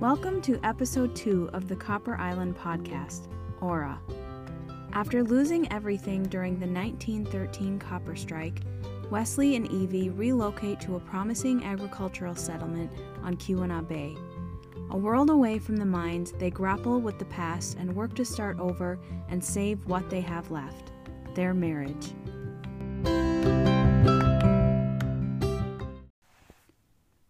Welcome to episode 2 of the Copper Island podcast, Aura. After losing everything during the 1913 copper strike, Wesley and Evie relocate to a promising agricultural settlement on Keweenaw Bay. A world away from the mines, they grapple with the past and work to start over and save what they have left their marriage.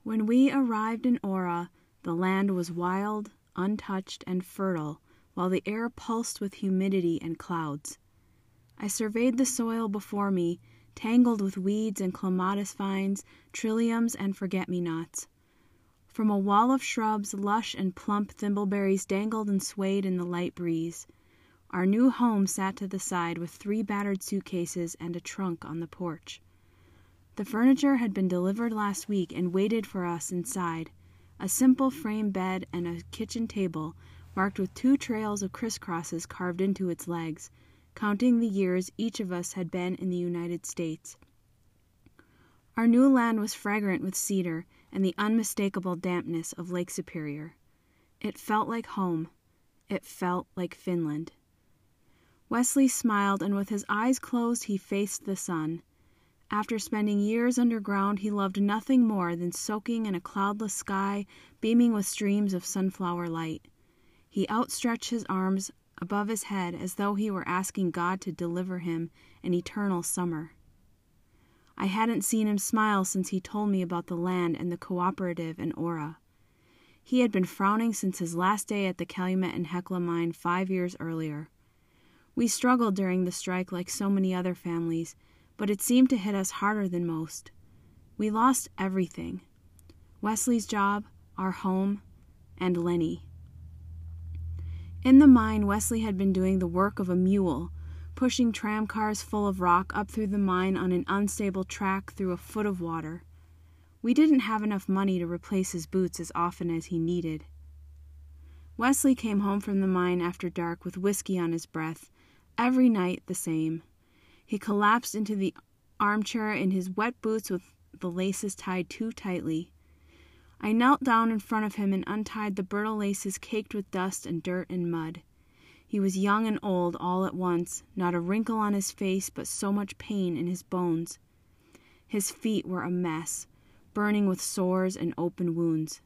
When we arrived in Aura, the land was wild, untouched, and fertile, while the air pulsed with humidity and clouds. I surveyed the soil before me, tangled with weeds and clematis vines, trilliums, and forget me nots. From a wall of shrubs, lush and plump thimbleberries dangled and swayed in the light breeze. Our new home sat to the side with three battered suitcases and a trunk on the porch. The furniture had been delivered last week and waited for us inside a simple frame bed and a kitchen table marked with two trails of crisscrosses carved into its legs, counting the years each of us had been in the United States. Our new land was fragrant with cedar and the unmistakable dampness of Lake Superior. It felt like home. It felt like Finland. Wesley smiled, and with his eyes closed, he faced the sun. After spending years underground, he loved nothing more than soaking in a cloudless sky beaming with streams of sunflower light. He outstretched his arms above his head as though he were asking God to deliver him an eternal summer. I hadn't seen him smile since he told me about the land and the cooperative in Aura. He had been frowning since his last day at the Calumet and Hecla mine five years earlier. We struggled during the strike like so many other families, but it seemed to hit us harder than most. We lost everything Wesley's job, our home, and Lenny. In the mine, Wesley had been doing the work of a mule, pushing tram cars full of rock up through the mine on an unstable track through a foot of water. We didn't have enough money to replace his boots as often as he needed. Wesley came home from the mine after dark with whiskey on his breath Every night the same. He collapsed into the armchair in his wet boots with the laces tied too tightly. I knelt down in front of him and untied the bridle laces caked with dust and dirt and mud. He was young and old all at once, not a wrinkle on his face, but so much pain in his bones. His feet were a mess, burning with sores and open wounds.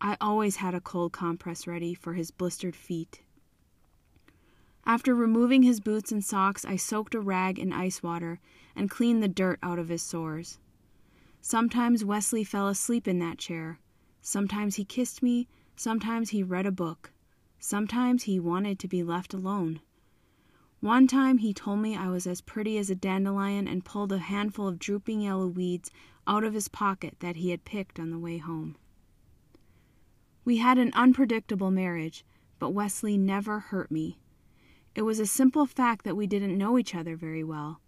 I always had a cold compress ready for his blistered feet. After removing his boots and socks, I soaked a rag in ice water and cleaned the dirt out of his sores. Sometimes Wesley fell asleep in that chair. Sometimes he kissed me. Sometimes he read a book. Sometimes he wanted to be left alone. One time he told me I was as pretty as a dandelion and pulled a handful of drooping yellow weeds out of his pocket that he had picked on the way home. We had an unpredictable marriage, but Wesley never hurt me. It was a simple fact that we didn't know each other very well,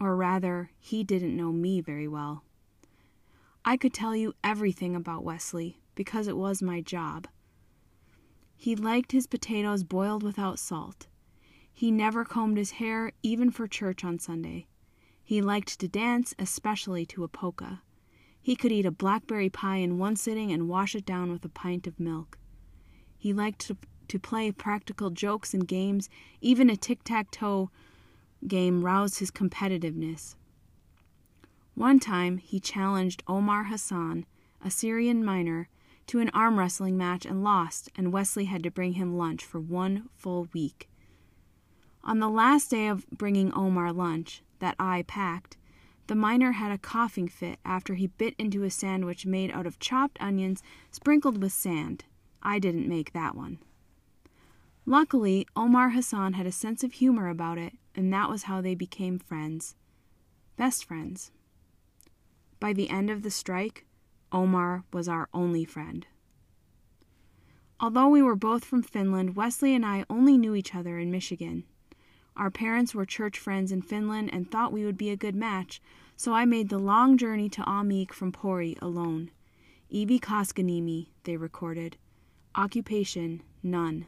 or rather, he didn't know me very well. I could tell you everything about Wesley because it was my job. He liked his potatoes boiled without salt. He never combed his hair, even for church on Sunday. He liked to dance, especially to a polka. He could eat a blackberry pie in one sitting and wash it down with a pint of milk. He liked to to play practical jokes and games, even a tic tac toe game roused his competitiveness. One time he challenged Omar Hassan, a Syrian miner, to an arm wrestling match and lost, and Wesley had to bring him lunch for one full week. On the last day of bringing Omar lunch, that I packed, the miner had a coughing fit after he bit into a sandwich made out of chopped onions sprinkled with sand. I didn't make that one. Luckily, Omar Hassan had a sense of humor about it, and that was how they became friends. Best friends. By the end of the strike, Omar was our only friend. Although we were both from Finland, Wesley and I only knew each other in Michigan. Our parents were church friends in Finland and thought we would be a good match, so I made the long journey to Ahmeek from Pori alone. Evie Koskanimi, they recorded. Occupation, none.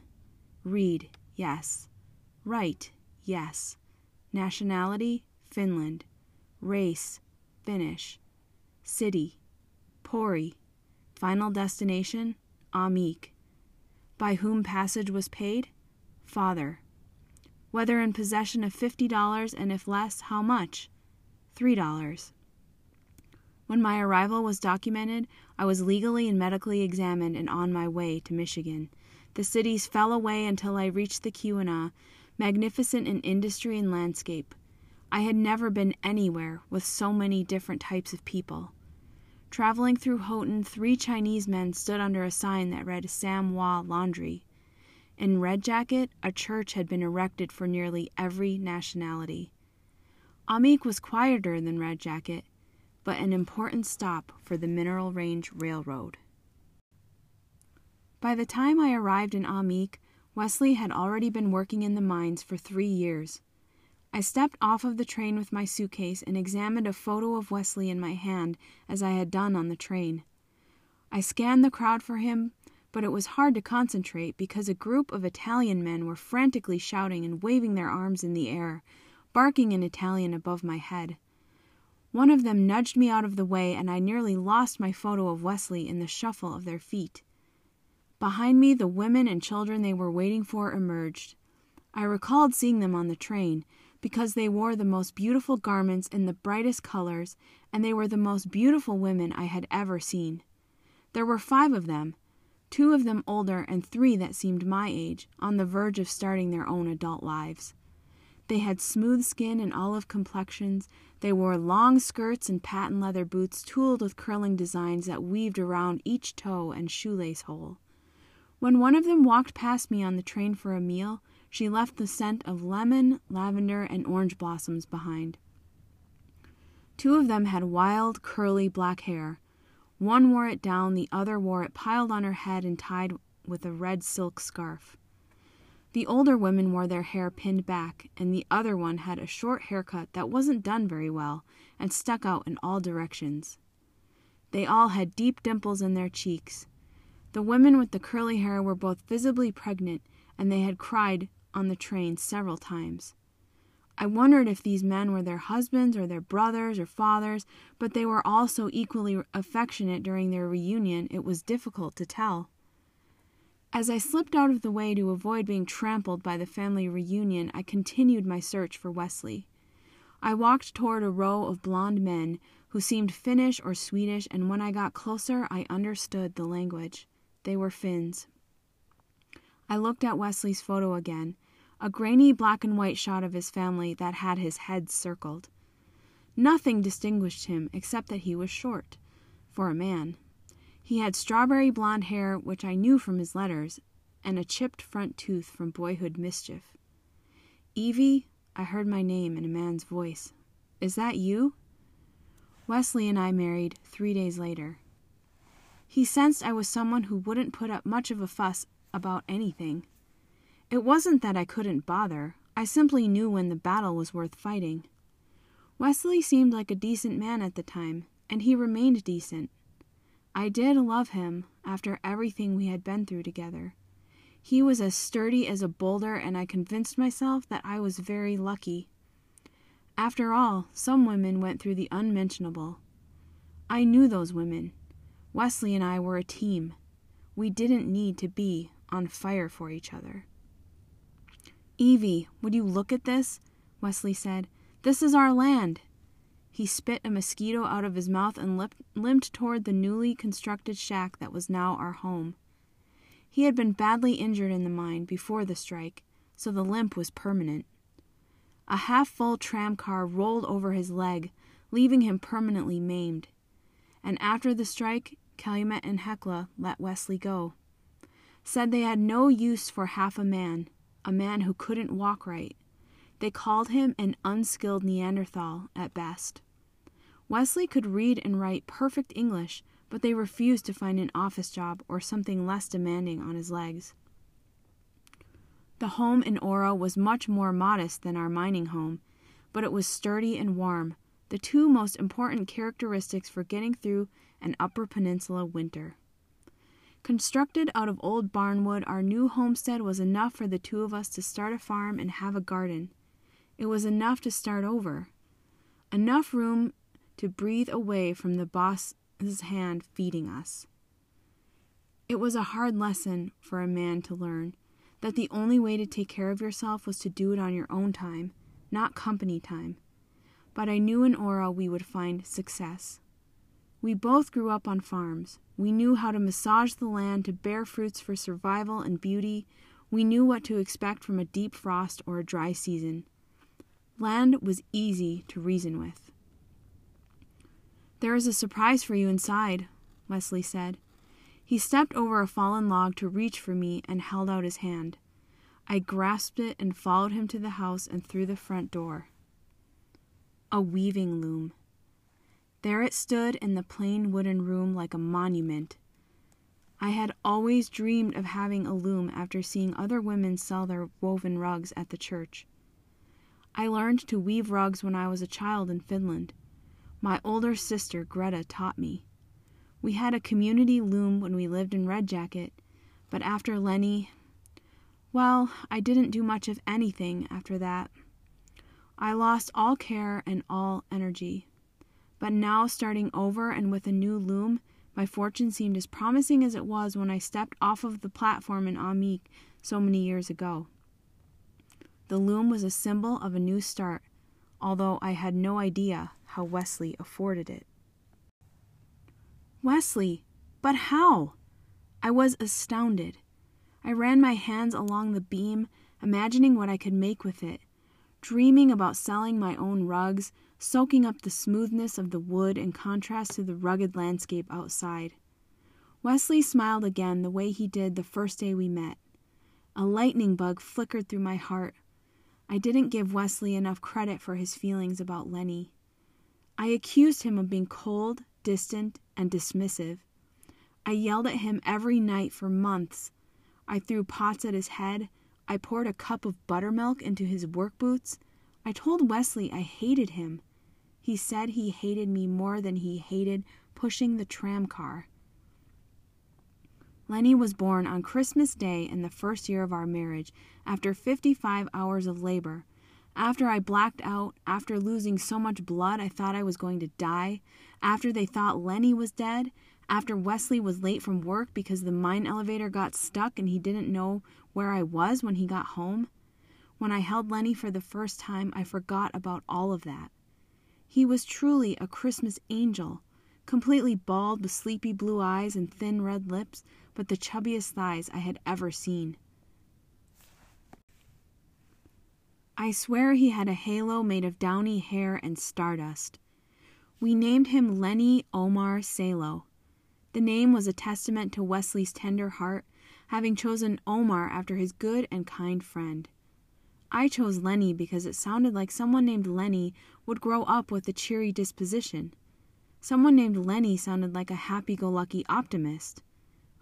Read, yes. Write, yes. Nationality, Finland. Race, Finnish. City, Pori. Final destination, Ahmeek. By whom passage was paid? Father. Whether in possession of fifty dollars, and if less, how much? Three dollars. When my arrival was documented, I was legally and medically examined and on my way to Michigan. The cities fell away until I reached the Keweenaw, magnificent in industry and landscape. I had never been anywhere with so many different types of people. Traveling through Houghton, three Chinese men stood under a sign that read Sam Wah Laundry. In Red Jacket, a church had been erected for nearly every nationality. Ahmeek was quieter than Red Jacket, but an important stop for the Mineral Range Railroad. By the time I arrived in Ahmeek, Wesley had already been working in the mines for three years. I stepped off of the train with my suitcase and examined a photo of Wesley in my hand as I had done on the train. I scanned the crowd for him, but it was hard to concentrate because a group of Italian men were frantically shouting and waving their arms in the air, barking in Italian above my head. One of them nudged me out of the way, and I nearly lost my photo of Wesley in the shuffle of their feet. Behind me, the women and children they were waiting for emerged. I recalled seeing them on the train because they wore the most beautiful garments in the brightest colors, and they were the most beautiful women I had ever seen. There were five of them, two of them older and three that seemed my age, on the verge of starting their own adult lives. They had smooth skin and olive complexions. They wore long skirts and patent leather boots tooled with curling designs that weaved around each toe and shoelace hole. When one of them walked past me on the train for a meal, she left the scent of lemon, lavender, and orange blossoms behind. Two of them had wild, curly black hair. One wore it down, the other wore it piled on her head and tied with a red silk scarf. The older women wore their hair pinned back, and the other one had a short haircut that wasn't done very well and stuck out in all directions. They all had deep dimples in their cheeks. The women with the curly hair were both visibly pregnant, and they had cried on the train several times. I wondered if these men were their husbands or their brothers or fathers, but they were all so equally affectionate during their reunion it was difficult to tell. As I slipped out of the way to avoid being trampled by the family reunion, I continued my search for Wesley. I walked toward a row of blond men who seemed Finnish or Swedish, and when I got closer, I understood the language. They were Finns. I looked at Wesley's photo again, a grainy black and white shot of his family that had his head circled. Nothing distinguished him except that he was short, for a man. He had strawberry blonde hair, which I knew from his letters, and a chipped front tooth from boyhood mischief. Evie, I heard my name in a man's voice. Is that you? Wesley and I married three days later. He sensed I was someone who wouldn't put up much of a fuss about anything. It wasn't that I couldn't bother, I simply knew when the battle was worth fighting. Wesley seemed like a decent man at the time, and he remained decent. I did love him after everything we had been through together. He was as sturdy as a boulder, and I convinced myself that I was very lucky. After all, some women went through the unmentionable. I knew those women. Wesley and I were a team. We didn't need to be on fire for each other. Evie, would you look at this? Wesley said. This is our land. He spit a mosquito out of his mouth and lip- limped toward the newly constructed shack that was now our home. He had been badly injured in the mine before the strike, so the limp was permanent. A half full tram car rolled over his leg, leaving him permanently maimed. And after the strike, Calumet and Hecla let Wesley go said they had no use for half a man, a man who couldn't walk right. They called him an unskilled Neanderthal at best. Wesley could read and write perfect English, but they refused to find an office job or something less demanding on his legs. The home in Aura was much more modest than our mining home, but it was sturdy and warm, the two most important characteristics for getting through an Upper Peninsula winter. Constructed out of old barnwood, our new homestead was enough for the two of us to start a farm and have a garden. It was enough to start over. Enough room to breathe away from the boss's hand feeding us. It was a hard lesson for a man to learn that the only way to take care of yourself was to do it on your own time, not company time. But I knew in Aura we would find success. We both grew up on farms. We knew how to massage the land to bear fruits for survival and beauty. We knew what to expect from a deep frost or a dry season. Land was easy to reason with. There is a surprise for you inside, Wesley said. He stepped over a fallen log to reach for me and held out his hand. I grasped it and followed him to the house and through the front door. A weaving loom. There it stood in the plain wooden room like a monument. I had always dreamed of having a loom after seeing other women sell their woven rugs at the church. I learned to weave rugs when I was a child in Finland. My older sister, Greta, taught me. We had a community loom when we lived in Red Jacket, but after Lenny, well, I didn't do much of anything after that. I lost all care and all energy. But now, starting over and with a new loom, my fortune seemed as promising as it was when I stepped off of the platform in Ahmeek so many years ago. The loom was a symbol of a new start, although I had no idea how Wesley afforded it. Wesley, but how? I was astounded. I ran my hands along the beam, imagining what I could make with it, dreaming about selling my own rugs, soaking up the smoothness of the wood in contrast to the rugged landscape outside. Wesley smiled again the way he did the first day we met. A lightning bug flickered through my heart. I didn't give Wesley enough credit for his feelings about Lenny. I accused him of being cold, distant, and dismissive. I yelled at him every night for months. I threw pots at his head. I poured a cup of buttermilk into his work boots. I told Wesley I hated him. He said he hated me more than he hated pushing the tram car. Lenny was born on Christmas Day in the first year of our marriage, after 55 hours of labor. After I blacked out, after losing so much blood I thought I was going to die, after they thought Lenny was dead, after Wesley was late from work because the mine elevator got stuck and he didn't know where I was when he got home. When I held Lenny for the first time, I forgot about all of that. He was truly a Christmas angel, completely bald with sleepy blue eyes and thin red lips, but the chubbiest thighs I had ever seen. I swear he had a halo made of downy hair and stardust. We named him Lenny Omar Salo. The name was a testament to Wesley's tender heart, having chosen Omar after his good and kind friend. I chose Lenny because it sounded like someone named Lenny would grow up with a cheery disposition. Someone named Lenny sounded like a happy go lucky optimist.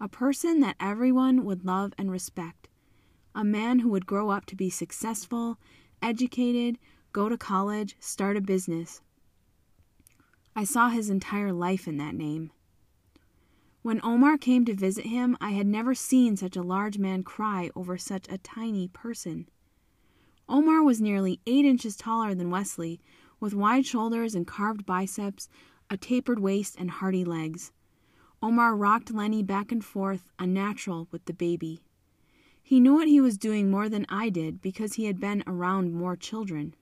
A person that everyone would love and respect. A man who would grow up to be successful, educated, go to college, start a business. I saw his entire life in that name. When Omar came to visit him, I had never seen such a large man cry over such a tiny person. Omar was nearly eight inches taller than Wesley, with wide shoulders and carved biceps, a tapered waist, and hearty legs. Omar rocked Lenny back and forth, unnatural with the baby. He knew what he was doing more than I did because he had been around more children.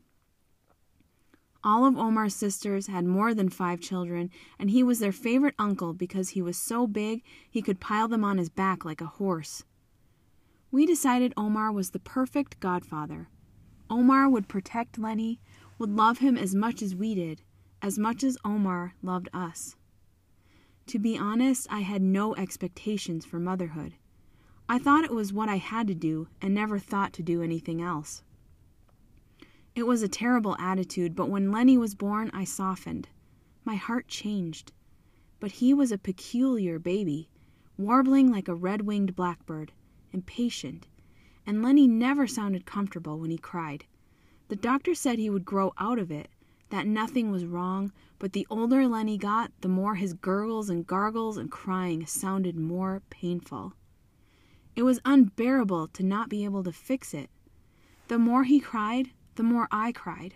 All of Omar's sisters had more than five children, and he was their favorite uncle because he was so big he could pile them on his back like a horse. We decided Omar was the perfect godfather. Omar would protect Lenny, would love him as much as we did, as much as Omar loved us. To be honest, I had no expectations for motherhood. I thought it was what I had to do and never thought to do anything else. It was a terrible attitude, but when Lenny was born, I softened. My heart changed. But he was a peculiar baby, warbling like a red winged blackbird, impatient, and Lenny never sounded comfortable when he cried. The doctor said he would grow out of it, that nothing was wrong, but the older Lenny got, the more his gurgles and gargles and crying sounded more painful. It was unbearable to not be able to fix it. The more he cried, the more I cried.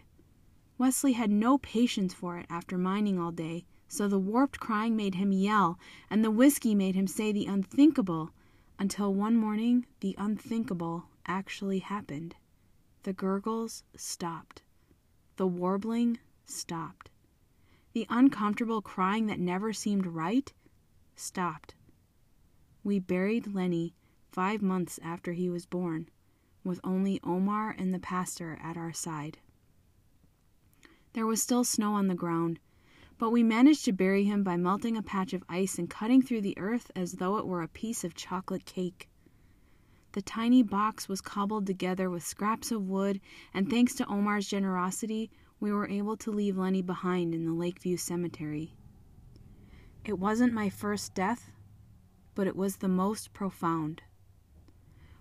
Wesley had no patience for it after mining all day, so the warped crying made him yell, and the whiskey made him say the unthinkable, until one morning the unthinkable actually happened. The gurgles stopped. The warbling stopped. The uncomfortable crying that never seemed right stopped. We buried Lenny five months after he was born, with only Omar and the pastor at our side. There was still snow on the ground, but we managed to bury him by melting a patch of ice and cutting through the earth as though it were a piece of chocolate cake. The tiny box was cobbled together with scraps of wood, and thanks to Omar's generosity, we were able to leave Lenny behind in the Lakeview Cemetery. It wasn't my first death, but it was the most profound.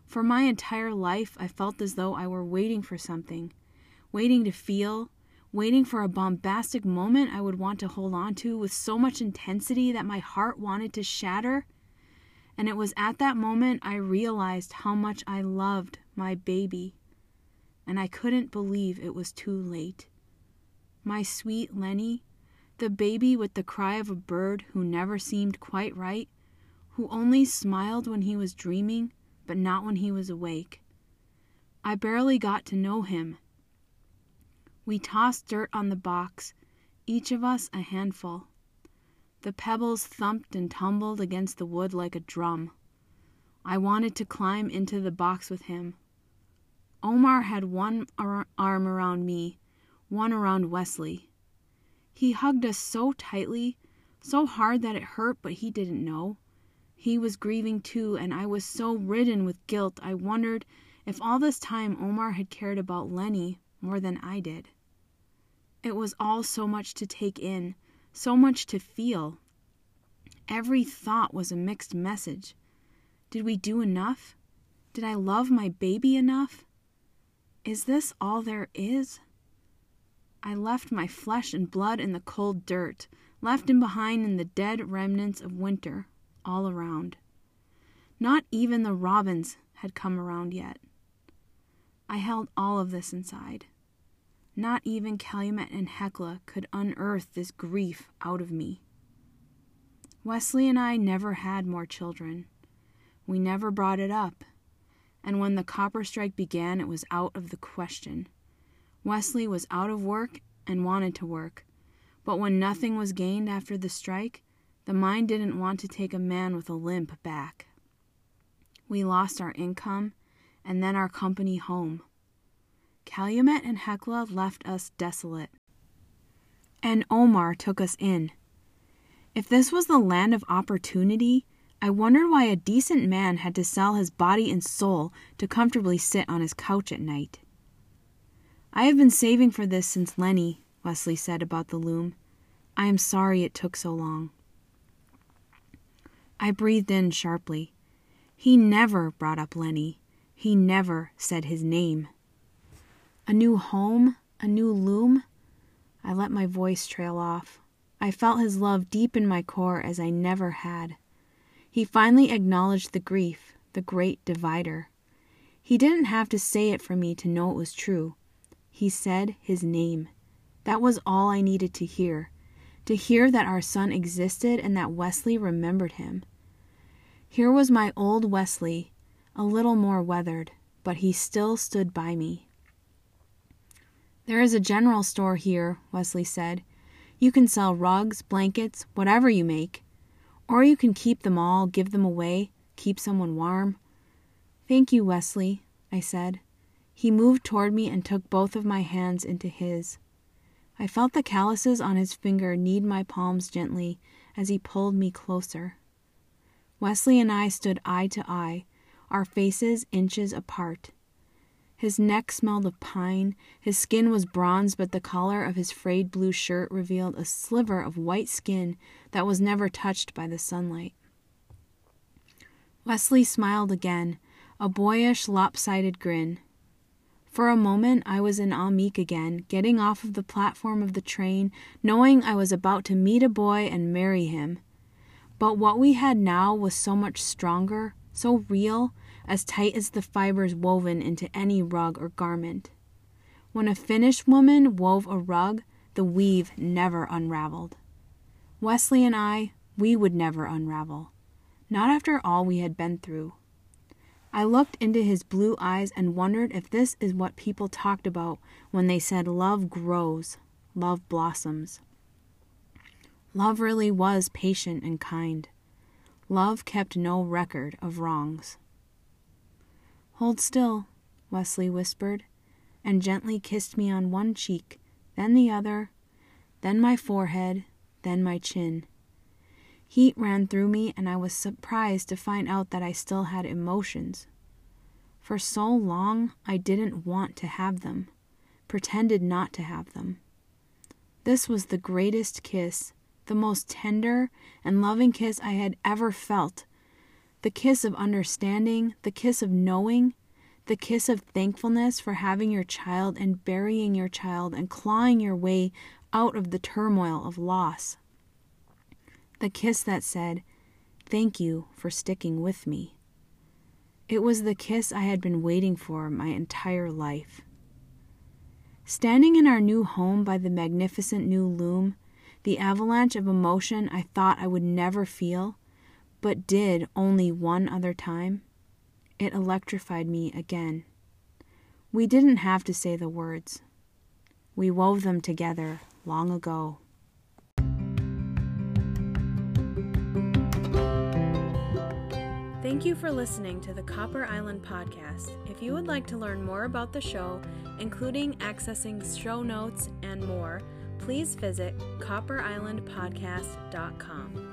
For my entire life, I felt as though I were waiting for something, waiting to feel, waiting for a bombastic moment I would want to hold on to with so much intensity that my heart wanted to shatter. And it was at that moment I realized how much I loved my baby. And I couldn't believe it was too late. My sweet Lenny, the baby with the cry of a bird who never seemed quite right, who only smiled when he was dreaming, but not when he was awake. I barely got to know him we tossed dirt on the box, each of us a handful. The pebbles thumped and tumbled against the wood like a drum. I wanted to climb into the box with him. Omar had one arm around me, one around Wesley. He hugged us so tightly, so hard that it hurt, but he didn't know. He was grieving too, and I was so ridden with guilt I wondered if all this time Omar had cared about Lenny more than I did. It was all so much to take in, so much to feel. Every thought was a mixed message. Did we do enough? Did I love my baby enough? Is this all there is? I left my flesh and blood in the cold dirt, left him behind in the dead remnants of winter all around. Not even the robins had come around yet. I held all of this inside. Not even Calumet and Hecla could unearth this grief out of me. Wesley and I never had more children. We never brought it up. And when the copper strike began, it was out of the question. Wesley was out of work and wanted to work. But when nothing was gained after the strike, the mine didn't want to take a man with a limp back. We lost our income and then our company home. Calumet and Hecla left us desolate. And Omar took us in. If this was the land of opportunity, I wondered why a decent man had to sell his body and soul to comfortably sit on his couch at night. I have been saving for this since Lenny, Wesley said about the loom. I am sorry it took so long. I breathed in sharply. He never brought up Lenny. He never said his name. A new home? A new loom? I let my voice trail off. I felt his love deep in my core as I never had. He finally acknowledged the grief, the great divider. He didn't have to say it for me to know it was true. He said his name. That was all I needed to hear. To hear that our son existed and that Wesley remembered him. Here was my old Wesley, a little more weathered, but he still stood by me. There is a general store here, Wesley said. You can sell rugs, blankets, whatever you make. Or you can keep them all, give them away, keep someone warm. Thank you, Wesley, I said. He moved toward me and took both of my hands into his. I felt the calluses on his finger knead my palms gently as he pulled me closer. Wesley and I stood eye to eye, our faces inches apart. His neck smelled of pine, his skin was bronze, but the collar of his frayed blue shirt revealed a sliver of white skin that was never touched by the sunlight. Wesley smiled again, a boyish, lopsided grin. For a moment, I was in Ahmeek again, getting off of the platform of the train, knowing I was about to meet a boy and marry him. But what we had now was so much stronger, so real, as tight as the fibers woven into any rug or garment. When a Finnish woman wove a rug, the weave never unraveled. Wesley and I, we would never unravel. Not after all we had been through. I looked into his blue eyes and wondered if this is what people talked about when they said love grows, love blossoms. Love really was patient and kind. Love kept no record of wrongs. Hold still, Wesley whispered, and gently kissed me on one cheek, then the other, then my forehead, then my chin. Heat ran through me, and I was surprised to find out that I still had emotions. For so long, I didn't want to have them, pretended not to have them. This was the greatest kiss, the most tender and loving kiss I had ever felt. The kiss of understanding, the kiss of knowing, the kiss of thankfulness for having your child and burying your child and clawing your way out of the turmoil of loss the kiss that said, Thank you for sticking with me. It was the kiss I had been waiting for my entire life. Standing in our new home by the magnificent new loom, the avalanche of emotion I thought I would never feel, but did only one other time, it electrified me again. We didn't have to say the words. We wove them together long ago. Thank you for listening to the Copper Island podcast. If you would like to learn more about the show, including accessing show notes and more, please visit copperislandpodcast.com.